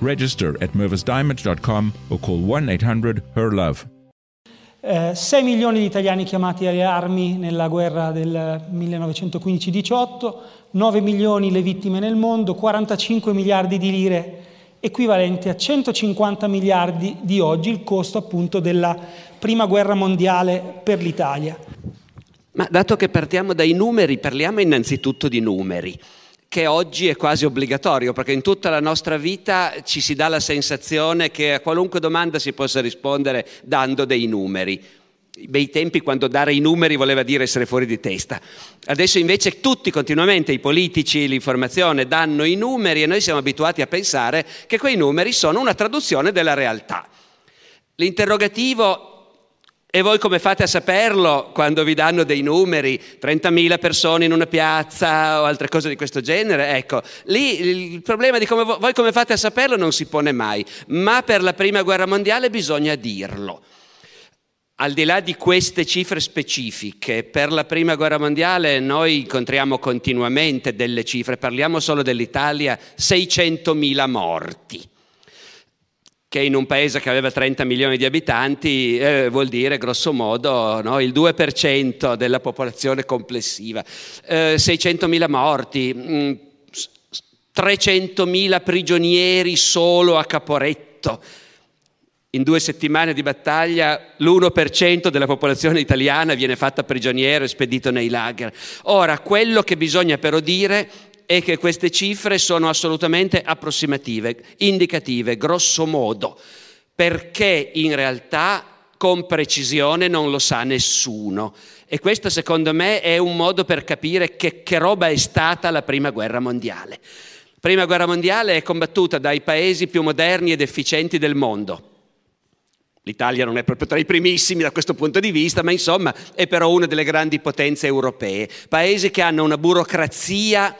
Register at mervisdiamond.com or call 1 800 HER LOVE. Eh, 6 milioni di italiani chiamati alle armi nella guerra del 1915-18, 9 milioni le vittime nel mondo, 45 miliardi di lire, equivalenti a 150 miliardi di oggi, il costo appunto della prima guerra mondiale per l'Italia. Ma dato che partiamo dai numeri, parliamo innanzitutto di numeri che oggi è quasi obbligatorio, perché in tutta la nostra vita ci si dà la sensazione che a qualunque domanda si possa rispondere dando dei numeri. Bei tempi quando dare i numeri voleva dire essere fuori di testa. Adesso invece tutti continuamente, i politici, l'informazione, danno i numeri e noi siamo abituati a pensare che quei numeri sono una traduzione della realtà. L'interrogativo e voi come fate a saperlo quando vi danno dei numeri, 30.000 persone in una piazza o altre cose di questo genere? Ecco, lì il problema di come voi come fate a saperlo non si pone mai, ma per la prima guerra mondiale bisogna dirlo. Al di là di queste cifre specifiche, per la prima guerra mondiale noi incontriamo continuamente delle cifre, parliamo solo dell'Italia, 600.000 morti che in un paese che aveva 30 milioni di abitanti eh, vuol dire grosso modo no, il 2% della popolazione complessiva, eh, 600.000 morti, mh, 300.000 prigionieri solo a Caporetto. In due settimane di battaglia l'1% della popolazione italiana viene fatta prigioniero e spedito nei lager. Ora, quello che bisogna però dire è che queste cifre sono assolutamente approssimative, indicative, grosso modo, perché in realtà con precisione non lo sa nessuno. E questo secondo me è un modo per capire che, che roba è stata la prima guerra mondiale. La prima guerra mondiale è combattuta dai paesi più moderni ed efficienti del mondo. L'Italia non è proprio tra i primissimi da questo punto di vista, ma insomma è però una delle grandi potenze europee. Paesi che hanno una burocrazia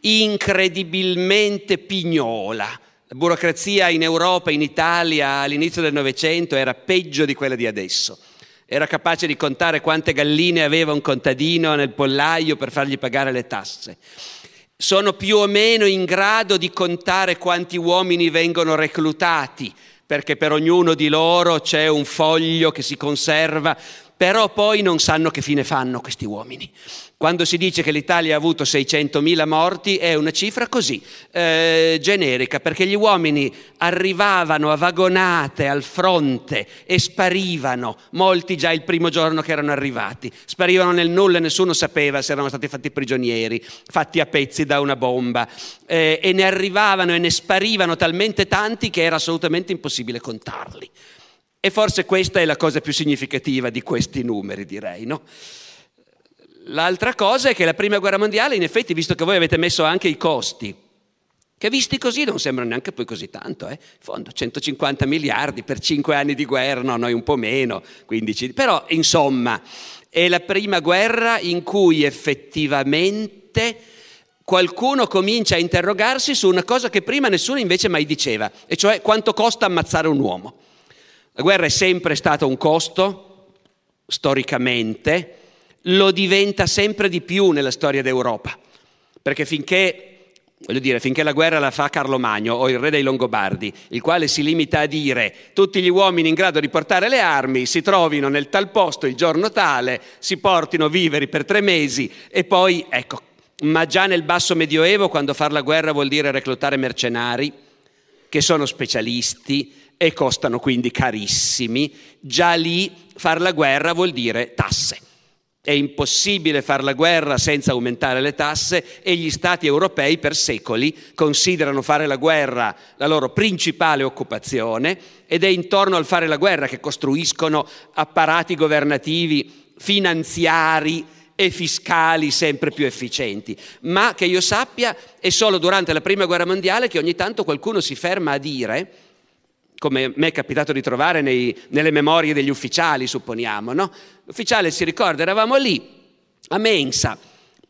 incredibilmente pignola. La burocrazia in Europa, in Italia all'inizio del Novecento era peggio di quella di adesso. Era capace di contare quante galline aveva un contadino nel pollaio per fargli pagare le tasse. Sono più o meno in grado di contare quanti uomini vengono reclutati, perché per ognuno di loro c'è un foglio che si conserva, però poi non sanno che fine fanno questi uomini. Quando si dice che l'Italia ha avuto 600.000 morti è una cifra così, eh, generica, perché gli uomini arrivavano a vagonate al fronte e sparivano, molti già il primo giorno che erano arrivati, sparivano nel nulla nessuno sapeva se erano stati fatti prigionieri, fatti a pezzi da una bomba, eh, e ne arrivavano e ne sparivano talmente tanti che era assolutamente impossibile contarli. E forse questa è la cosa più significativa di questi numeri, direi, no? L'altra cosa è che la prima guerra mondiale, in effetti, visto che voi avete messo anche i costi, che visti così non sembrano neanche poi così tanto, eh? in fondo 150 miliardi per 5 anni di guerra, no, noi un po' meno, 15, però insomma è la prima guerra in cui effettivamente qualcuno comincia a interrogarsi su una cosa che prima nessuno invece mai diceva, e cioè quanto costa ammazzare un uomo. La guerra è sempre stata un costo, storicamente, lo diventa sempre di più nella storia d'Europa, perché finché Voglio dire, finché la guerra la fa Carlo Magno o il re dei Longobardi, il quale si limita a dire tutti gli uomini in grado di portare le armi si trovino nel tal posto il giorno tale, si portino viveri per tre mesi e poi, ecco, ma già nel basso medioevo, quando far la guerra vuol dire reclutare mercenari, che sono specialisti, e costano quindi carissimi. Già lì far la guerra vuol dire tasse. È impossibile fare la guerra senza aumentare le tasse e gli stati europei per secoli considerano fare la guerra la loro principale occupazione ed è intorno al fare la guerra che costruiscono apparati governativi, finanziari e fiscali sempre più efficienti. Ma che io sappia è solo durante la Prima Guerra Mondiale che ogni tanto qualcuno si ferma a dire come mi è capitato di trovare nei, nelle memorie degli ufficiali, supponiamo, no? L'ufficiale si ricorda, eravamo lì, a Mensa,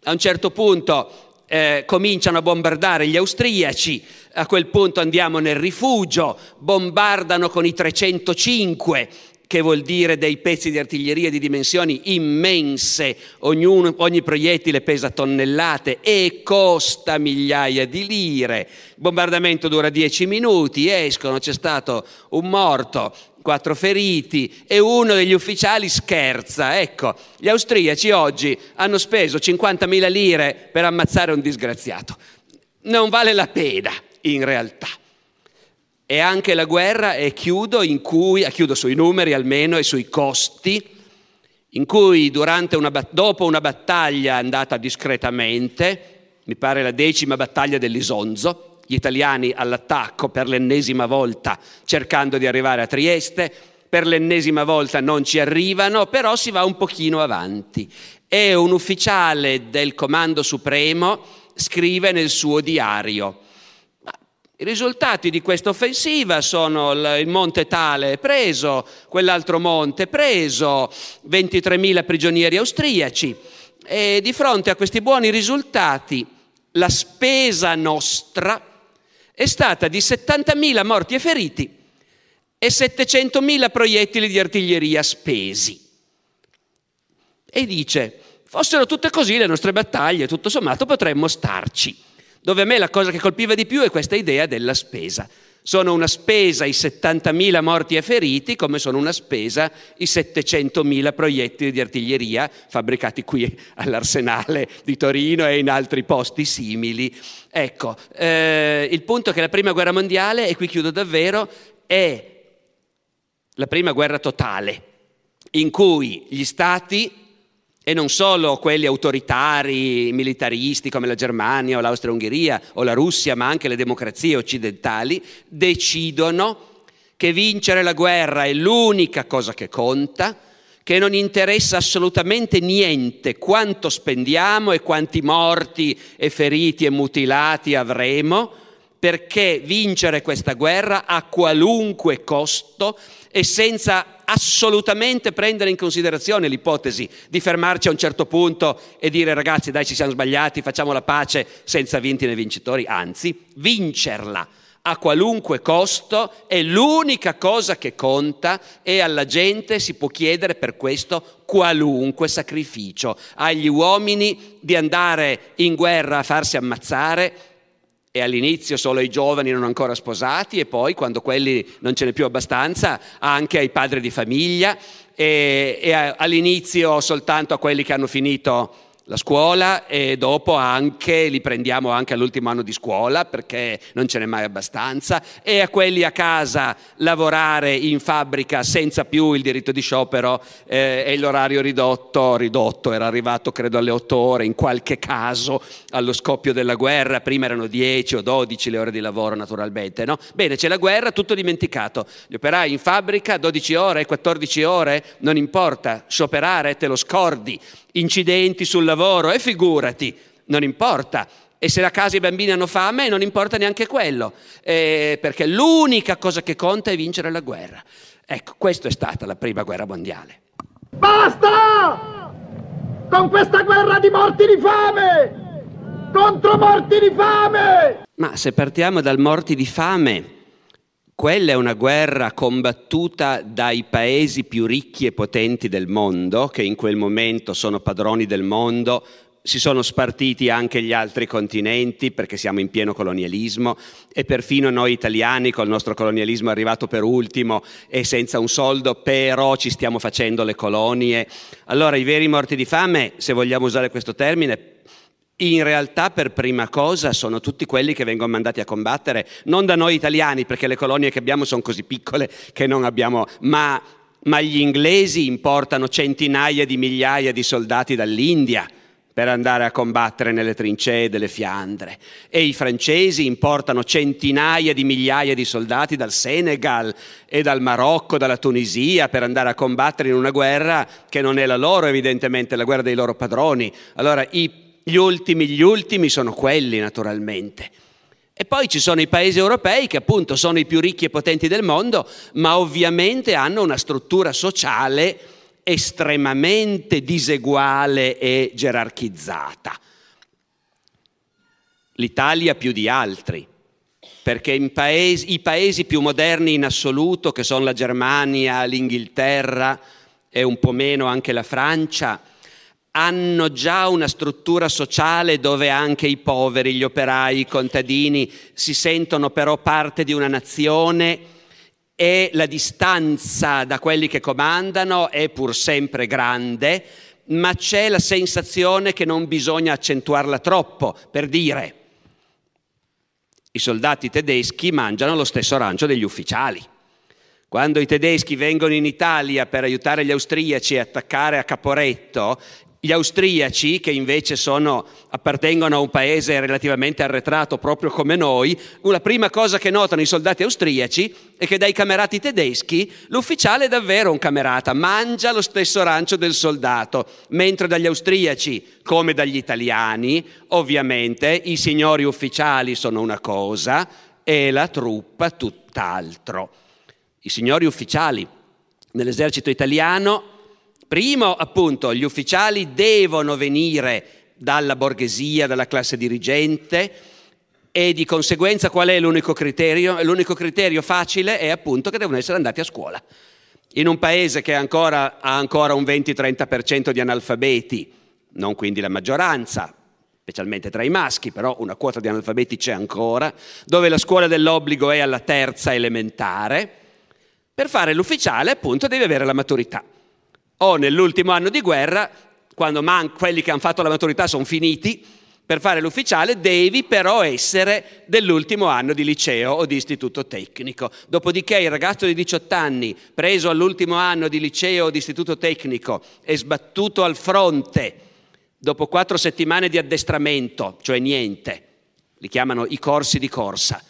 a un certo punto eh, cominciano a bombardare gli austriaci, a quel punto andiamo nel rifugio, bombardano con i 305 che vuol dire dei pezzi di artiglieria di dimensioni immense, ognuno, ogni proiettile pesa tonnellate e costa migliaia di lire. Il bombardamento dura dieci minuti, escono, c'è stato un morto, quattro feriti e uno degli ufficiali scherza. Ecco, gli austriaci oggi hanno speso 50.000 lire per ammazzare un disgraziato. Non vale la pena, in realtà e anche la guerra, e chiudo, in cui, chiudo sui numeri almeno e sui costi, in cui una, dopo una battaglia andata discretamente, mi pare la decima battaglia dell'Isonzo, gli italiani all'attacco per l'ennesima volta cercando di arrivare a Trieste, per l'ennesima volta non ci arrivano, però si va un pochino avanti. E un ufficiale del Comando Supremo scrive nel suo diario, i risultati di questa offensiva sono il monte Tale preso, quell'altro monte preso, 23.000 prigionieri austriaci e di fronte a questi buoni risultati la spesa nostra è stata di 70.000 morti e feriti e 700.000 proiettili di artiglieria spesi. E dice, fossero tutte così le nostre battaglie, tutto sommato potremmo starci dove a me la cosa che colpiva di più è questa idea della spesa. Sono una spesa i 70.000 morti e feriti, come sono una spesa i 700.000 proiettili di artiglieria fabbricati qui all'Arsenale di Torino e in altri posti simili. Ecco, eh, il punto è che la prima guerra mondiale, e qui chiudo davvero, è la prima guerra totale, in cui gli stati e non solo quelli autoritari, militaristi come la Germania o l'Austria-Ungheria o la Russia, ma anche le democrazie occidentali, decidono che vincere la guerra è l'unica cosa che conta, che non interessa assolutamente niente quanto spendiamo e quanti morti e feriti e mutilati avremo, perché vincere questa guerra a qualunque costo e senza assolutamente prendere in considerazione l'ipotesi di fermarci a un certo punto e dire ragazzi dai ci siamo sbagliati, facciamo la pace senza vinti né vincitori, anzi vincerla a qualunque costo è l'unica cosa che conta e alla gente si può chiedere per questo qualunque sacrificio. Agli uomini di andare in guerra a farsi ammazzare e all'inizio solo ai giovani non ancora sposati e poi quando quelli non ce n'è più abbastanza anche ai padri di famiglia. E, e all'inizio soltanto a quelli che hanno finito la scuola e dopo anche li prendiamo anche all'ultimo anno di scuola perché non ce n'è mai abbastanza. E a quelli a casa lavorare in fabbrica senza più il diritto di sciopero eh, e l'orario ridotto, ridotto, era arrivato credo alle 8 ore in qualche caso allo scoppio della guerra, prima erano 10 o 12 le ore di lavoro naturalmente, no? Bene, c'è la guerra, tutto dimenticato, gli operai in fabbrica 12 ore, 14 ore, non importa, scioperare te lo scordi, incidenti sul lavoro e figurati, non importa. E se a casa i bambini hanno fame non importa neanche quello, eh, perché l'unica cosa che conta è vincere la guerra. Ecco, questa è stata la prima guerra mondiale. Basta! Con questa guerra di morti di fame! Contro morti di fame! Ma se partiamo dal morti di fame, quella è una guerra combattuta dai paesi più ricchi e potenti del mondo, che in quel momento sono padroni del mondo, si sono spartiti anche gli altri continenti perché siamo in pieno colonialismo e perfino noi italiani col nostro colonialismo arrivato per ultimo e senza un soldo, però ci stiamo facendo le colonie. Allora i veri morti di fame, se vogliamo usare questo termine, in realtà per prima cosa sono tutti quelli che vengono mandati a combattere, non da noi italiani, perché le colonie che abbiamo sono così piccole che non abbiamo, ma, ma gli inglesi importano centinaia di migliaia di soldati dall'India per andare a combattere nelle trincee delle Fiandre e i francesi importano centinaia di migliaia di soldati dal Senegal e dal Marocco, dalla Tunisia per andare a combattere in una guerra che non è la loro evidentemente, la guerra dei loro padroni. Allora i gli ultimi, gli ultimi sono quelli naturalmente. E poi ci sono i paesi europei che appunto sono i più ricchi e potenti del mondo, ma ovviamente hanno una struttura sociale estremamente diseguale e gerarchizzata. L'Italia più di altri, perché paesi, i paesi più moderni in assoluto, che sono la Germania, l'Inghilterra e un po' meno anche la Francia, hanno già una struttura sociale dove anche i poveri, gli operai, i contadini si sentono però parte di una nazione e la distanza da quelli che comandano è pur sempre grande, ma c'è la sensazione che non bisogna accentuarla troppo, per dire, i soldati tedeschi mangiano lo stesso arancio degli ufficiali. Quando i tedeschi vengono in Italia per aiutare gli austriaci a attaccare a Caporetto, gli austriaci, che invece sono, appartengono a un paese relativamente arretrato proprio come noi, la prima cosa che notano i soldati austriaci è che dai camerati tedeschi l'ufficiale è davvero un camerata, mangia lo stesso rancio del soldato, mentre dagli austriaci, come dagli italiani, ovviamente i signori ufficiali sono una cosa e la truppa tutt'altro. I signori ufficiali nell'esercito italiano Primo, appunto, gli ufficiali devono venire dalla borghesia, dalla classe dirigente e di conseguenza qual è l'unico criterio? L'unico criterio facile è appunto che devono essere andati a scuola. In un paese che ancora, ha ancora un 20-30% di analfabeti, non quindi la maggioranza, specialmente tra i maschi, però una quota di analfabeti c'è ancora, dove la scuola dell'obbligo è alla terza elementare, per fare l'ufficiale appunto devi avere la maturità o nell'ultimo anno di guerra, quando man- quelli che hanno fatto la maturità sono finiti, per fare l'ufficiale devi però essere dell'ultimo anno di liceo o di istituto tecnico. Dopodiché il ragazzo di 18 anni, preso all'ultimo anno di liceo o di istituto tecnico e sbattuto al fronte dopo quattro settimane di addestramento, cioè niente, li chiamano i corsi di corsa,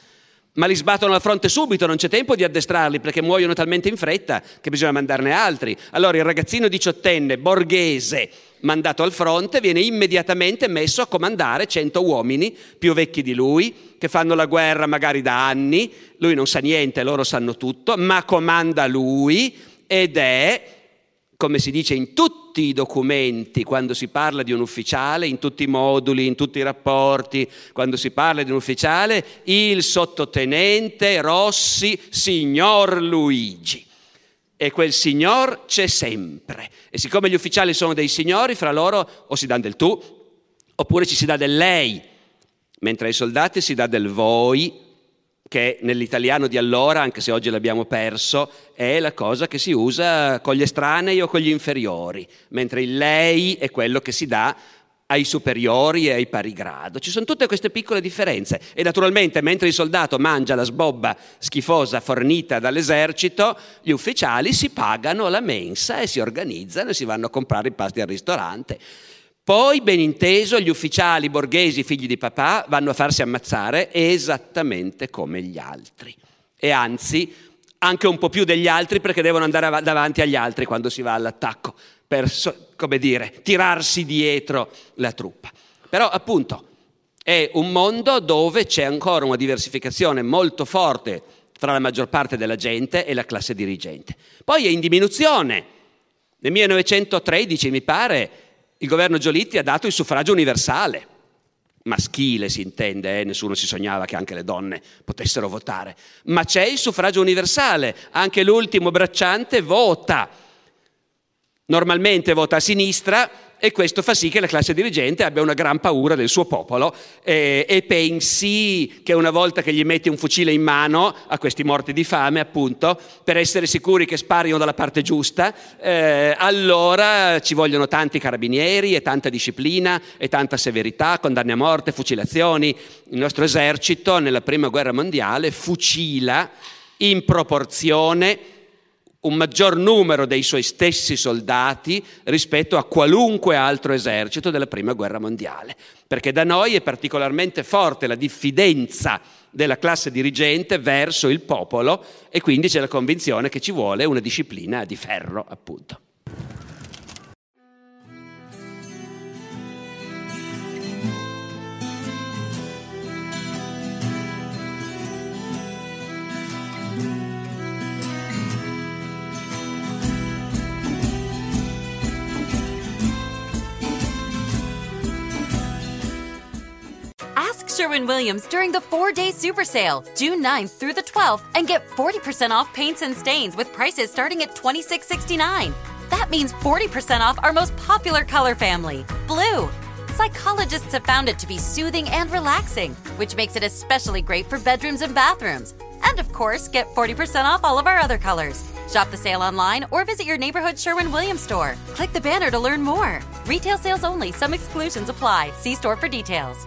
ma li sbattono al fronte subito, non c'è tempo di addestrarli perché muoiono talmente in fretta che bisogna mandarne altri. Allora il ragazzino diciottenne, borghese, mandato al fronte, viene immediatamente messo a comandare cento uomini più vecchi di lui, che fanno la guerra magari da anni, lui non sa niente, loro sanno tutto, ma comanda lui ed è come si dice in tutti i documenti, quando si parla di un ufficiale, in tutti i moduli, in tutti i rapporti, quando si parla di un ufficiale, il sottotenente Rossi, signor Luigi. E quel signor c'è sempre. E siccome gli ufficiali sono dei signori, fra loro o si danno del tu, oppure ci si dà del lei, mentre ai soldati si dà del voi che nell'italiano di allora, anche se oggi l'abbiamo perso, è la cosa che si usa con gli estranei o con gli inferiori, mentre il lei è quello che si dà ai superiori e ai pari grado. Ci sono tutte queste piccole differenze e naturalmente mentre il soldato mangia la sbobba schifosa fornita dall'esercito, gli ufficiali si pagano la mensa e si organizzano e si vanno a comprare i pasti al ristorante. Poi, ben inteso, gli ufficiali borghesi, figli di papà, vanno a farsi ammazzare esattamente come gli altri. E anzi, anche un po' più degli altri perché devono andare davanti agli altri quando si va all'attacco, per, come dire, tirarsi dietro la truppa. Però, appunto, è un mondo dove c'è ancora una diversificazione molto forte tra la maggior parte della gente e la classe dirigente. Poi è in diminuzione. Nel 1913, mi pare, il governo Giolitti ha dato il suffragio universale, maschile si intende, eh? nessuno si sognava che anche le donne potessero votare, ma c'è il suffragio universale, anche l'ultimo bracciante vota, normalmente vota a sinistra e questo fa sì che la classe dirigente abbia una gran paura del suo popolo eh, e pensi che una volta che gli metti un fucile in mano a questi morti di fame, appunto, per essere sicuri che sparino dalla parte giusta, eh, allora ci vogliono tanti carabinieri e tanta disciplina e tanta severità, condanne a morte, fucilazioni. Il nostro esercito nella prima guerra mondiale fucila in proporzione un maggior numero dei suoi stessi soldati rispetto a qualunque altro esercito della Prima Guerra Mondiale, perché da noi è particolarmente forte la diffidenza della classe dirigente verso il popolo e quindi c'è la convinzione che ci vuole una disciplina di ferro, appunto. Sherwin Williams during the four day super sale, June 9th through the 12th, and get 40% off paints and stains with prices starting at $26.69. That means 40% off our most popular color family, blue. Psychologists have found it to be soothing and relaxing, which makes it especially great for bedrooms and bathrooms. And of course, get 40% off all of our other colors. Shop the sale online or visit your neighborhood Sherwin Williams store. Click the banner to learn more. Retail sales only, some exclusions apply. See store for details.